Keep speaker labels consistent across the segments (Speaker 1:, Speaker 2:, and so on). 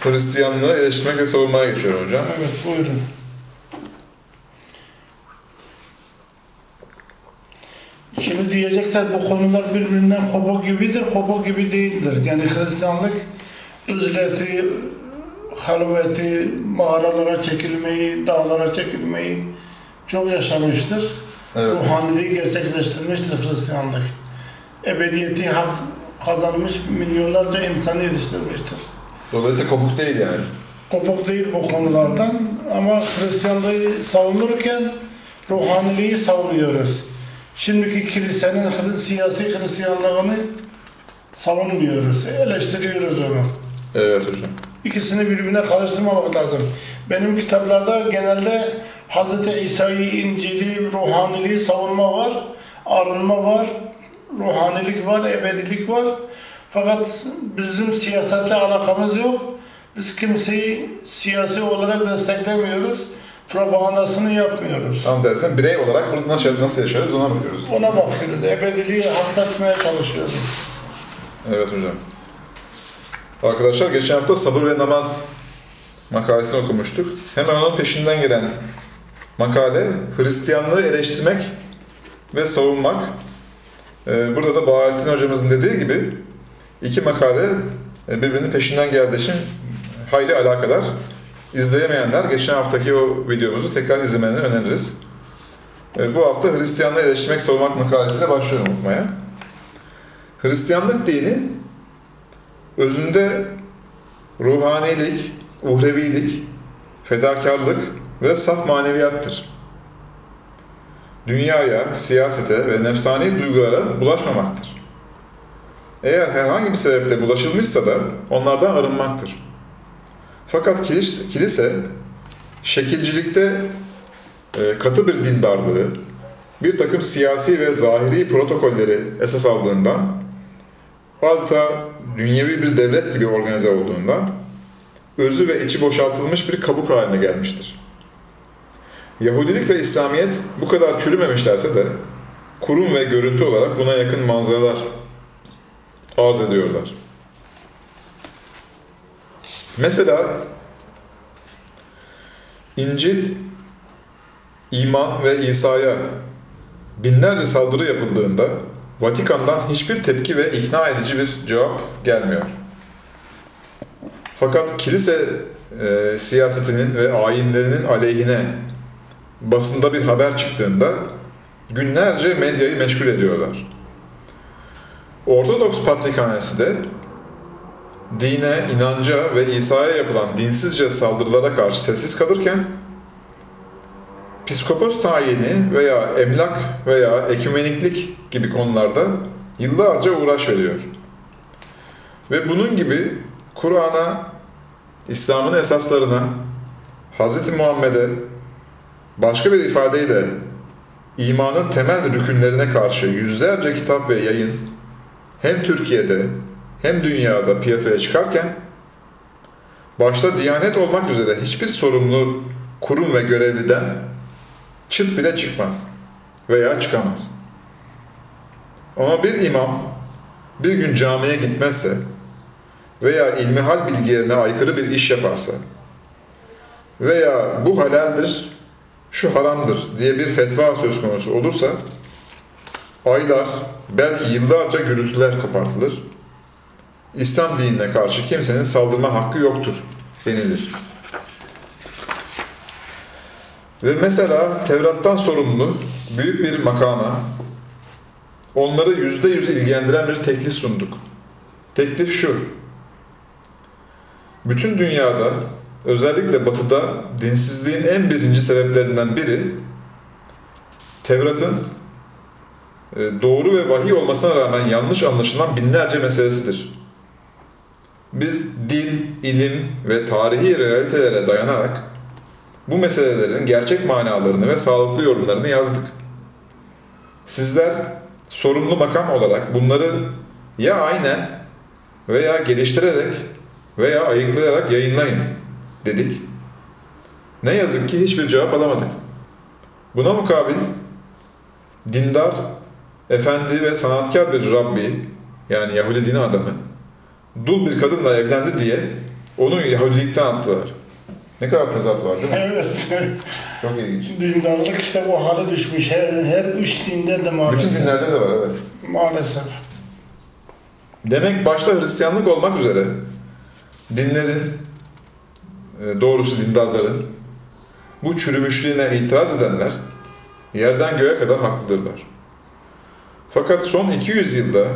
Speaker 1: Hristiyanlığı eleştirmek ve savunmaya geçiyorum hocam.
Speaker 2: Evet buyurun. Şimdi diyecekler bu konular birbirinden kopuk gibidir, kopuk gibi değildir. Yani Hristiyanlık üzleti, halveti, mağaralara çekilmeyi, dağlara çekilmeyi çok yaşamıştır.
Speaker 1: Evet.
Speaker 2: Ruhaniliği gerçekleştirmiştir Hristiyanlık. Ebediyeti hak kazanmış milyonlarca insanı yetiştirmiştir.
Speaker 1: Dolayısıyla kopuk değil yani.
Speaker 2: Kopuk değil bu konulardan ama Hristiyanlığı savunurken ruhaniliği savunuyoruz. Şimdiki kilisenin siyasi Hristiyanlığını savunmuyoruz, eleştiriyoruz onu.
Speaker 1: Evet hocam.
Speaker 2: İkisini birbirine karıştırmamak lazım. Benim kitaplarda genelde Hz. İsa'yı, İncil'i, ruhaniliği savunma var, arınma var, ruhanilik var, ebedilik var. Fakat bizim siyasetle alakamız yok. Biz kimseyi siyasi olarak desteklemiyoruz. Propagandasını yapmıyoruz.
Speaker 1: Tam dersen birey olarak bunu nasıl, nasıl yaşarız ona bakıyoruz.
Speaker 2: Ona bakıyoruz. Ebediliği hakletmeye çalışıyoruz.
Speaker 1: Evet hocam. Arkadaşlar geçen hafta sabır ve namaz makalesini okumuştuk. Hemen onun peşinden gelen makale Hristiyanlığı eleştirmek ve savunmak. Ee, Burada da Bahattin hocamızın dediği gibi iki makale e, birbirinin peşinden geldiği için hayli alakadar. İzleyemeyenler geçen haftaki o videomuzu tekrar izlemelerini öneririz. Ee, Bu hafta Hristiyanlığı eleştirmek, savunmak makalesiyle başlıyorum okumaya. Hristiyanlık dini özünde ruhanilik, uhrevilik, fedakarlık ve saf maneviyattır. Dünyaya, siyasete ve nefsani duygulara bulaşmamaktır. Eğer herhangi bir sebeple bulaşılmışsa da onlardan arınmaktır. Fakat kilis- kilise şekilcilikte e, katı bir dindarlığı, bir takım siyasi ve zahiri protokolleri esas aldığından adeta dünyevi bir devlet gibi organize olduğundan özü ve içi boşaltılmış bir kabuk haline gelmiştir. Yahudilik ve İslamiyet bu kadar çürümemişlerse de kurum ve görüntü olarak buna yakın manzaralar arz ediyorlar. Mesela İncil, iman ve İsa'ya binlerce saldırı yapıldığında Vatikan'dan hiçbir tepki ve ikna edici bir cevap gelmiyor. Fakat kilise e, siyasetinin ve ayinlerinin aleyhine basında bir haber çıktığında günlerce medyayı meşgul ediyorlar. Ortodoks Patrikhanesi de dine, inanca ve İsa'ya yapılan dinsizce saldırılara karşı sessiz kalırken psikopos tayini veya emlak veya ekümeniklik gibi konularda yıllarca uğraş veriyor. Ve bunun gibi Kur'an'a, İslam'ın esaslarına, Hz. Muhammed'e başka bir ifadeyle imanın temel rükünlerine karşı yüzlerce kitap ve yayın hem Türkiye'de hem dünyada piyasaya çıkarken başta Diyanet olmak üzere hiçbir sorumlu kurum ve görevliden çıt bile çıkmaz veya çıkamaz. Ama bir imam bir gün camiye gitmezse veya ilmihal bilgilerine aykırı bir iş yaparsa veya bu halaldir, şu haramdır diye bir fetva söz konusu olursa aylar, belki yıllarca gürültüler kopartılır. İslam dinine karşı kimsenin saldırma hakkı yoktur denilir. Ve mesela Tevrat'tan sorumlu büyük bir makama onları yüzde yüz ilgilendiren bir teklif sunduk. Teklif şu. Bütün dünyada özellikle batıda dinsizliğin en birinci sebeplerinden biri Tevrat'ın doğru ve vahiy olmasına rağmen yanlış anlaşılan binlerce meselesidir. Biz dil, ilim ve tarihi realitelere dayanarak bu meselelerin gerçek manalarını ve sağlıklı yorumlarını yazdık. Sizler sorumlu makam olarak bunları ya aynen veya geliştirerek veya ayıklayarak yayınlayın dedik. Ne yazık ki hiçbir cevap alamadık. Buna mukabil dindar, efendi ve sanatkar bir Rabbi yani Yahudi dini adamı dul bir kadınla evlendi diye onu Yahudilikten attılar. Ne kadar tezat var değil mi?
Speaker 2: Evet.
Speaker 1: Çok ilginç.
Speaker 2: Dindarlık işte bu hale düşmüş. Her, her üç dinde de maalesef.
Speaker 1: Bütün dinlerde de var evet.
Speaker 2: Maalesef.
Speaker 1: Demek başta Hristiyanlık olmak üzere dinlerin, e, doğrusu dindarların bu çürümüşlüğüne itiraz edenler yerden göğe kadar haklıdırlar. Fakat son 200 yılda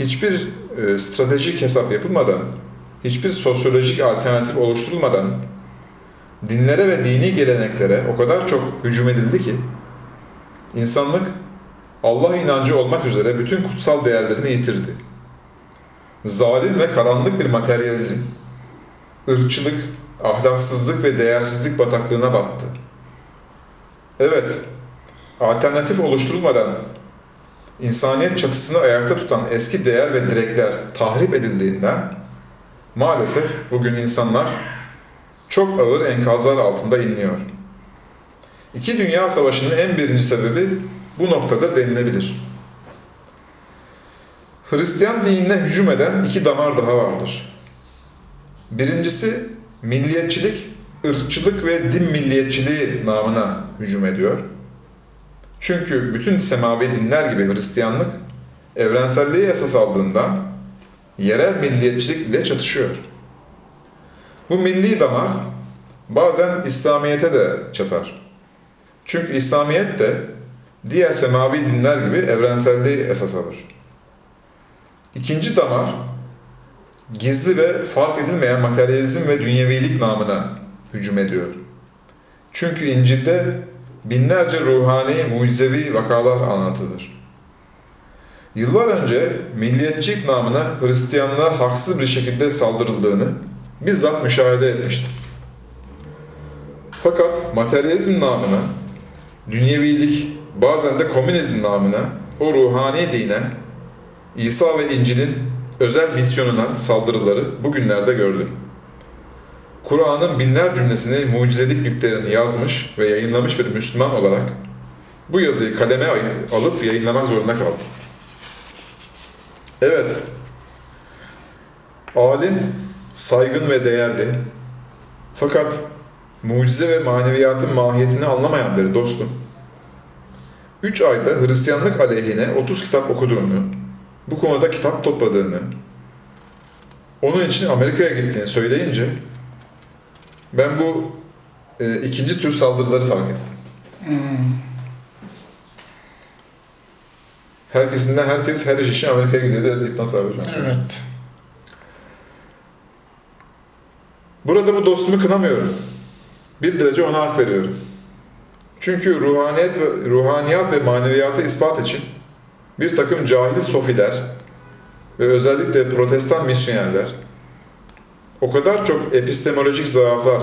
Speaker 1: hiçbir e, stratejik hesap yapılmadan, hiçbir sosyolojik alternatif oluşturulmadan dinlere ve dini geleneklere o kadar çok hücum edildi ki insanlık Allah inancı olmak üzere bütün kutsal değerlerini yitirdi. Zalim ve karanlık bir materyalizm, ırkçılık, ahlaksızlık ve değersizlik bataklığına battı. Evet, alternatif oluşturulmadan insaniyet çatısını ayakta tutan eski değer ve direkler tahrip edildiğinden maalesef bugün insanlar çok ağır enkazlar altında inliyor. İki Dünya Savaşı'nın en birinci sebebi bu noktada denilebilir. Hristiyan dinine hücum eden iki damar daha vardır. Birincisi milliyetçilik, ırkçılık ve din milliyetçiliği namına hücum ediyor. Çünkü bütün semavi dinler gibi Hristiyanlık evrenselliği esas aldığından yerel milliyetçilik ile çatışıyor. Bu milli damar bazen İslamiyet'e de çatar. Çünkü İslamiyet de diğer semavi dinler gibi evrenselliği esas alır. İkinci damar, gizli ve fark edilmeyen materyalizm ve dünyevilik namına hücum ediyor. Çünkü İncil'de binlerce ruhani, mucizevi vakalar anlatılır. Yıllar önce milliyetçilik namına Hristiyanlığa haksız bir şekilde saldırıldığını bizzat müşahede etmiştim. Fakat materyalizm namına, dünyevilik, bazen de komünizm namına o ruhani dine, İsa ve İncil'in özel misyonuna saldırıları bugünlerde gördüm. Kur'an'ın binler cümlesini mucizelik nüklerini yazmış ve yayınlamış bir Müslüman olarak bu yazıyı kaleme alıp yayınlamak zorunda kaldım. Evet, alim, saygın ve değerli fakat mucize ve maneviyatın mahiyetini anlamayan biri dostum. Üç ayda Hristiyanlık aleyhine 30 kitap okuduğunu, bu konuda kitap topladığını, onun için Amerika'ya gittiğini söyleyince ben bu e, ikinci tür saldırıları fark ettim. Herkesinden herkes her iş için Amerika'ya gidiyor diye dipnot var hocam.
Speaker 2: Evet.
Speaker 1: Burada bu dostumu kınamıyorum. Bir derece ona hak veriyorum. Çünkü ruhaniyet ve, ruhaniyat ve maneviyatı ispat için bir takım cahil sofiler ve özellikle protestan misyonerler o kadar çok epistemolojik zaaflar,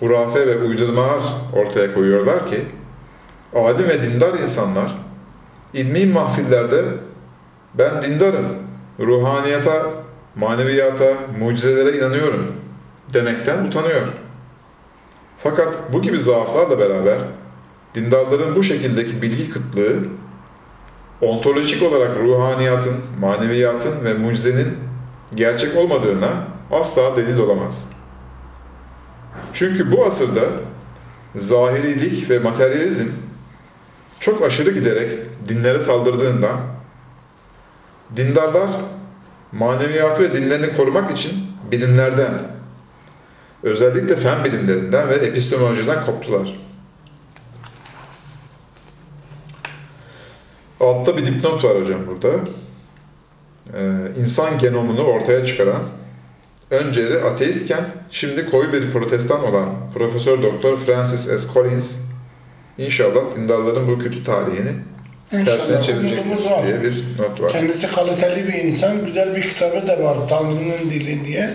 Speaker 1: hurafe ve uydurmalar ortaya koyuyorlar ki alim ve dindar insanlar ilmi mahfillerde ben dindarım, ruhaniyata, maneviyata, mucizelere inanıyorum demekten utanıyor. Fakat bu gibi zaaflarla beraber dindarların bu şekildeki bilgi kıtlığı ontolojik olarak ruhaniyatın, maneviyatın ve mucizenin gerçek olmadığına asla delil olamaz. Çünkü bu asırda zahirilik ve materyalizm çok aşırı giderek dinlere saldırdığından dindarlar maneviyatı ve dinlerini korumak için bilimlerden, özellikle fen bilimlerinden ve epistemolojiden koptular. Altta bir dipnot var hocam burada. Ee, insan genomunu ortaya çıkaran, önceleri ateistken şimdi koyu bir protestan olan Profesör Doktor Francis S. Collins inşallah dindarların bu kötü tarihini tersine çevirecektir diye bir not var.
Speaker 2: Kendisi kaliteli bir insan. Güzel bir kitabı da var Tanrı'nın dili diye.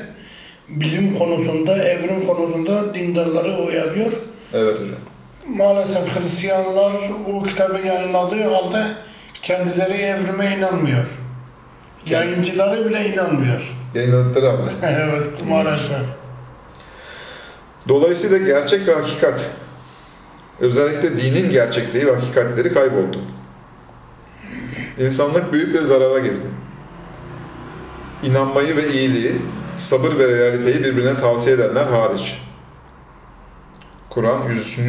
Speaker 2: Bilim konusunda, evrim konusunda dindarları uyarıyor.
Speaker 1: Evet hocam.
Speaker 2: Maalesef Hristiyanlar bu kitabı yayınladığı halde kendileri evrime inanmıyor. Yayıncıları bile inanmıyor.
Speaker 1: Yayınladıkları abi.
Speaker 2: evet maalesef.
Speaker 1: Dolayısıyla gerçek ve hakikat, özellikle dinin gerçekliği ve hakikatleri kayboldu. İnsanlık büyük bir zarara girdi. İnanmayı ve iyiliği sabır ve realiteyi birbirine tavsiye edenler hariç. Kur'an 103.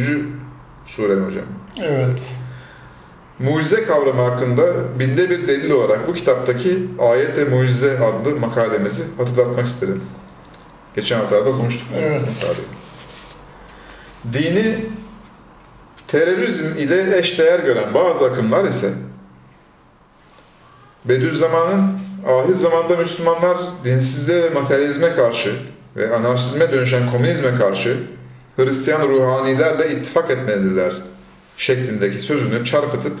Speaker 1: sure hocam?
Speaker 2: Evet.
Speaker 1: Mucize kavramı hakkında binde bir delil olarak bu kitaptaki Ayet ve Mucize adlı makalemizi hatırlatmak isterim. Geçen haftalarda okumuştuk. bu
Speaker 2: Evet.
Speaker 1: Dini terörizm ile eşdeğer gören bazı akımlar ise Bediüzzaman'ın ahir zamanda Müslümanlar dinsizliğe ve materyalizme karşı ve anarşizme dönüşen komünizme karşı Hristiyan ruhanilerle ittifak etmeliler şeklindeki sözünü çarpıtıp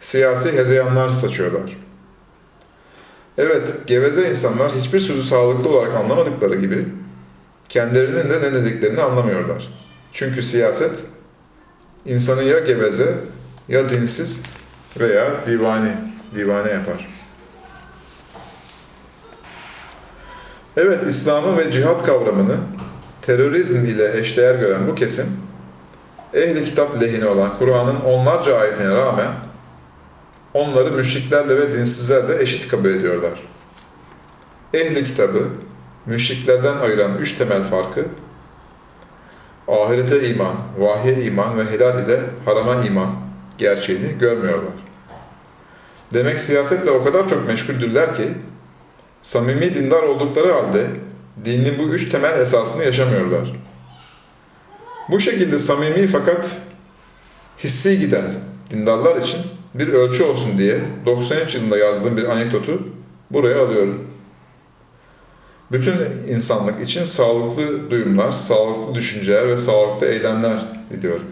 Speaker 1: siyasi hezeyanlar saçıyorlar. Evet, geveze insanlar hiçbir sözü sağlıklı olarak anlamadıkları gibi kendilerinin de ne dediklerini anlamıyorlar. Çünkü siyaset insanı ya geveze ya dinsiz veya divani, divane yapar. Evet, İslam'ı ve cihat kavramını terörizm ile eşdeğer gören bu kesim, ehli kitap lehine olan Kur'an'ın onlarca ayetine rağmen onları müşriklerle ve dinsizlerle eşit kabul ediyorlar. Ehli kitabı müşriklerden ayıran üç temel farkı ahirete iman, vahye iman ve helal ile harama iman gerçeğini görmüyorlar. Demek siyasetle o kadar çok meşguldürler ki samimi dindar oldukları halde dinin bu üç temel esasını yaşamıyorlar. Bu şekilde samimi fakat hissi giden dindarlar için bir ölçü olsun diye 93 yılında yazdığım bir anekdotu buraya alıyorum. Bütün insanlık için sağlıklı duyumlar, sağlıklı düşünceler ve sağlıklı eylemler diliyorum.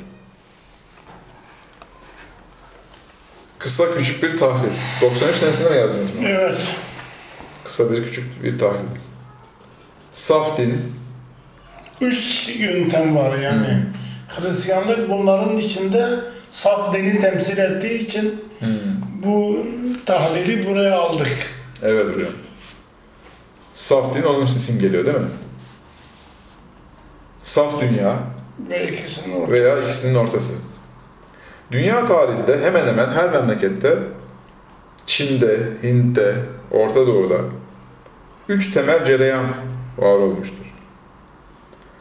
Speaker 1: Kısa küçük bir tahlil. 93 senesinde mi yazdınız mı?
Speaker 2: Evet.
Speaker 1: Kısa bir küçük bir tahlil. Saf din,
Speaker 2: Üç yöntem var yani. Hristiyanlık bunların içinde saf dini temsil ettiği için bu tahlili buraya aldık.
Speaker 1: evet hocam. Saf din onun için geliyor değil mi? Saf dünya,
Speaker 2: Ve ikisinin ortası.
Speaker 1: veya ikisinin ortası. Dünya tarihinde hemen hemen her memlekette Çin'de, Hint'te, Orta Doğu'da üç temel cereyan var olmuştur.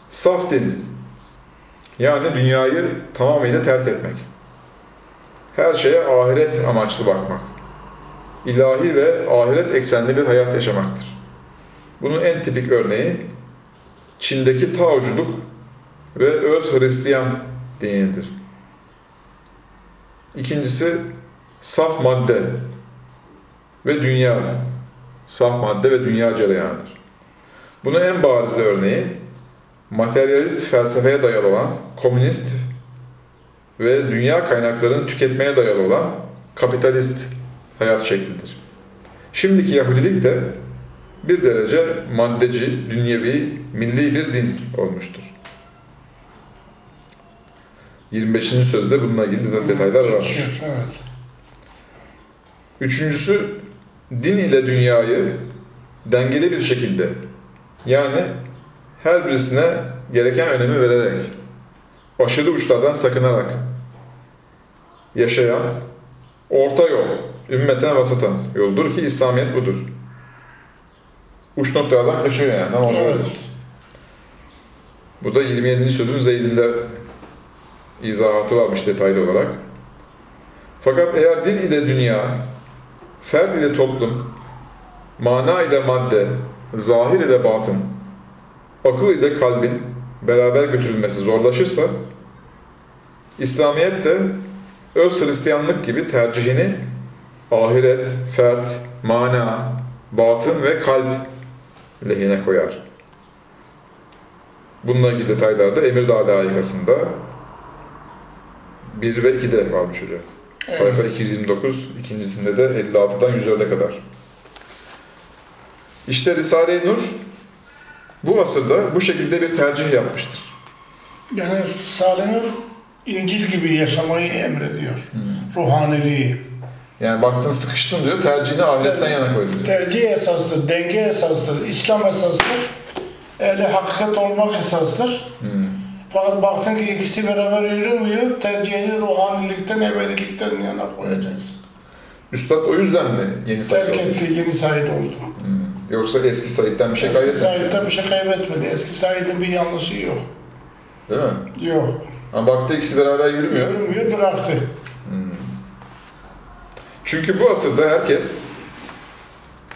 Speaker 1: Saf din, yani dünyayı tamamıyla terk etmek. Her şeye ahiret amaçlı bakmak. İlahi ve ahiret eksenli bir hayat yaşamaktır. Bunun en tipik örneği Çin'deki Taoculuk ve öz Hristiyan dinidir. İkincisi saf madde ve dünya. Saf madde ve dünya cereyanıdır. Bunun en bariz örneği materyalist felsefeye dayalı olan komünist ve dünya kaynaklarını tüketmeye dayalı olan kapitalist hayat şeklidir. Şimdiki Yahudilik de bir derece maddeci, dünyevi, milli bir din olmuştur. 25. sözde bununla ilgili de detaylar var.
Speaker 2: Evet.
Speaker 1: Üçüncüsü, din ile dünyayı dengeli bir şekilde, yani her birisine gereken önemi vererek, aşırı uçlardan sakınarak yaşayan orta yol, ümmeten vasatan yoldur ki İslamiyet budur. Uç noktalardan kaçıyor yani. Tam orada
Speaker 2: Evet.
Speaker 1: Bu da 27. sözün Zeyd'inde izahatı varmış detaylı olarak. Fakat eğer din ile dünya, fert ile toplum, mana ile madde, zahir ile batın, akıl ile kalbin beraber götürülmesi zorlaşırsa, İslamiyet de öz Hristiyanlık gibi tercihini ahiret, fert, mana, batın ve kalp lehine koyar. Bununla ilgili detaylar da Emirdağ layıkasında 1 ve 2'de varmış hocam. Sayfa 229, ikincisinde de 56'dan 104'e kadar. İşte Risale-i Nur bu asırda bu şekilde bir tercih yapmıştır.
Speaker 2: Yani Salih Nur İncil gibi yaşamayı emrediyor. Ruhaniliği.
Speaker 1: Yani baktın sıkıştın diyor, tercihini ahiretten yana koy diyor.
Speaker 2: Tercih esastır, denge esastır, İslam esastır. Ehli hakikat olmak esastır.
Speaker 1: Hmm.
Speaker 2: Fakat baktın ki ikisi beraber yürümüyor, tercihini ruhanilikten, ebedilikten yana koyacaksın.
Speaker 1: Üstad o yüzden mi yeni sayfa
Speaker 2: Terk
Speaker 1: olmuş?
Speaker 2: etti, yeni Said oldu.
Speaker 1: Hmm. Yoksa eski Said'den bir şey
Speaker 2: Eski
Speaker 1: kaybetmemiş.
Speaker 2: Said'de bir şey kaybetmedi. Eski Said'in bir yanlışı yok.
Speaker 1: Değil mi?
Speaker 2: Yok.
Speaker 1: Ama baktı ikisi beraber yürümüyor.
Speaker 2: Yürümüyor bıraktı.
Speaker 1: Çünkü bu asırda herkes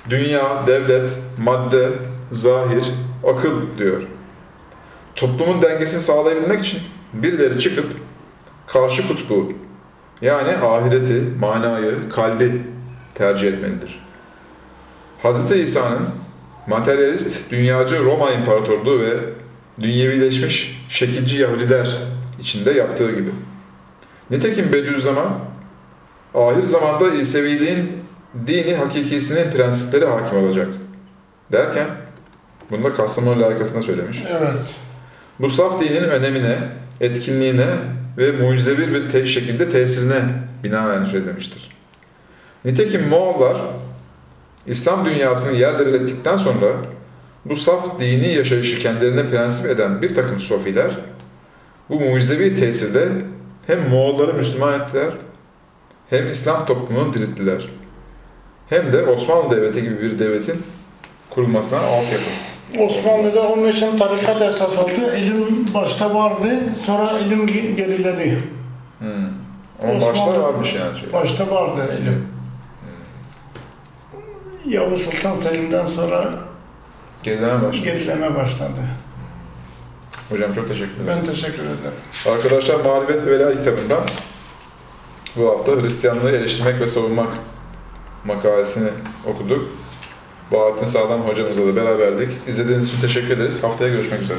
Speaker 1: dünya, devlet, madde, zahir, akıl diyor. Toplumun dengesini sağlayabilmek için birileri çıkıp karşı kutbu yani ahireti, manayı, kalbi tercih etmelidir. Hz. İsa'nın materyalist, dünyacı Roma İmparatorluğu ve dünyevileşmiş şekilci Yahudiler içinde yaptığı gibi. Nitekim Bediüzzaman ahir zamanda İseviliğin dini hakikisinin prensipleri hakim olacak derken bunu da Kastamonu layıkasında söylemiş.
Speaker 2: Evet.
Speaker 1: Bu saf dinin önemine, etkinliğine ve mucizevi bir te- şekilde tesirine binaen söylemiştir. Nitekim Moğollar İslam dünyasını yerle bir ettikten sonra bu saf dini yaşayışı kendilerine prensip eden bir takım sofiler bu mucizevi tesirde hem Moğolları Müslüman ettiler hem İslam toplumunu dirilttiler. Hem de Osmanlı Devleti gibi bir devletin kurulmasına altyapı.
Speaker 2: Osmanlı'da onun için tarikat esas oldu. İlim başta vardı, sonra ilim ge- geriledi.
Speaker 1: Hmm. Ama başta varmış yani. Şey.
Speaker 2: Başta vardı ilim. Yavuz Sultan Selim'den sonra
Speaker 1: Gerileme başladı.
Speaker 2: gerileme başladı.
Speaker 1: Hocam çok teşekkür ederim.
Speaker 2: Ben teşekkür ederim.
Speaker 1: Arkadaşlar Marifet ve Vela kitabından bu hafta Hristiyanlığı eleştirmek ve savunmak makalesini okuduk. Bahattin Sağlam hocamızla da beraberdik. İzlediğiniz için teşekkür ederiz. Haftaya görüşmek üzere.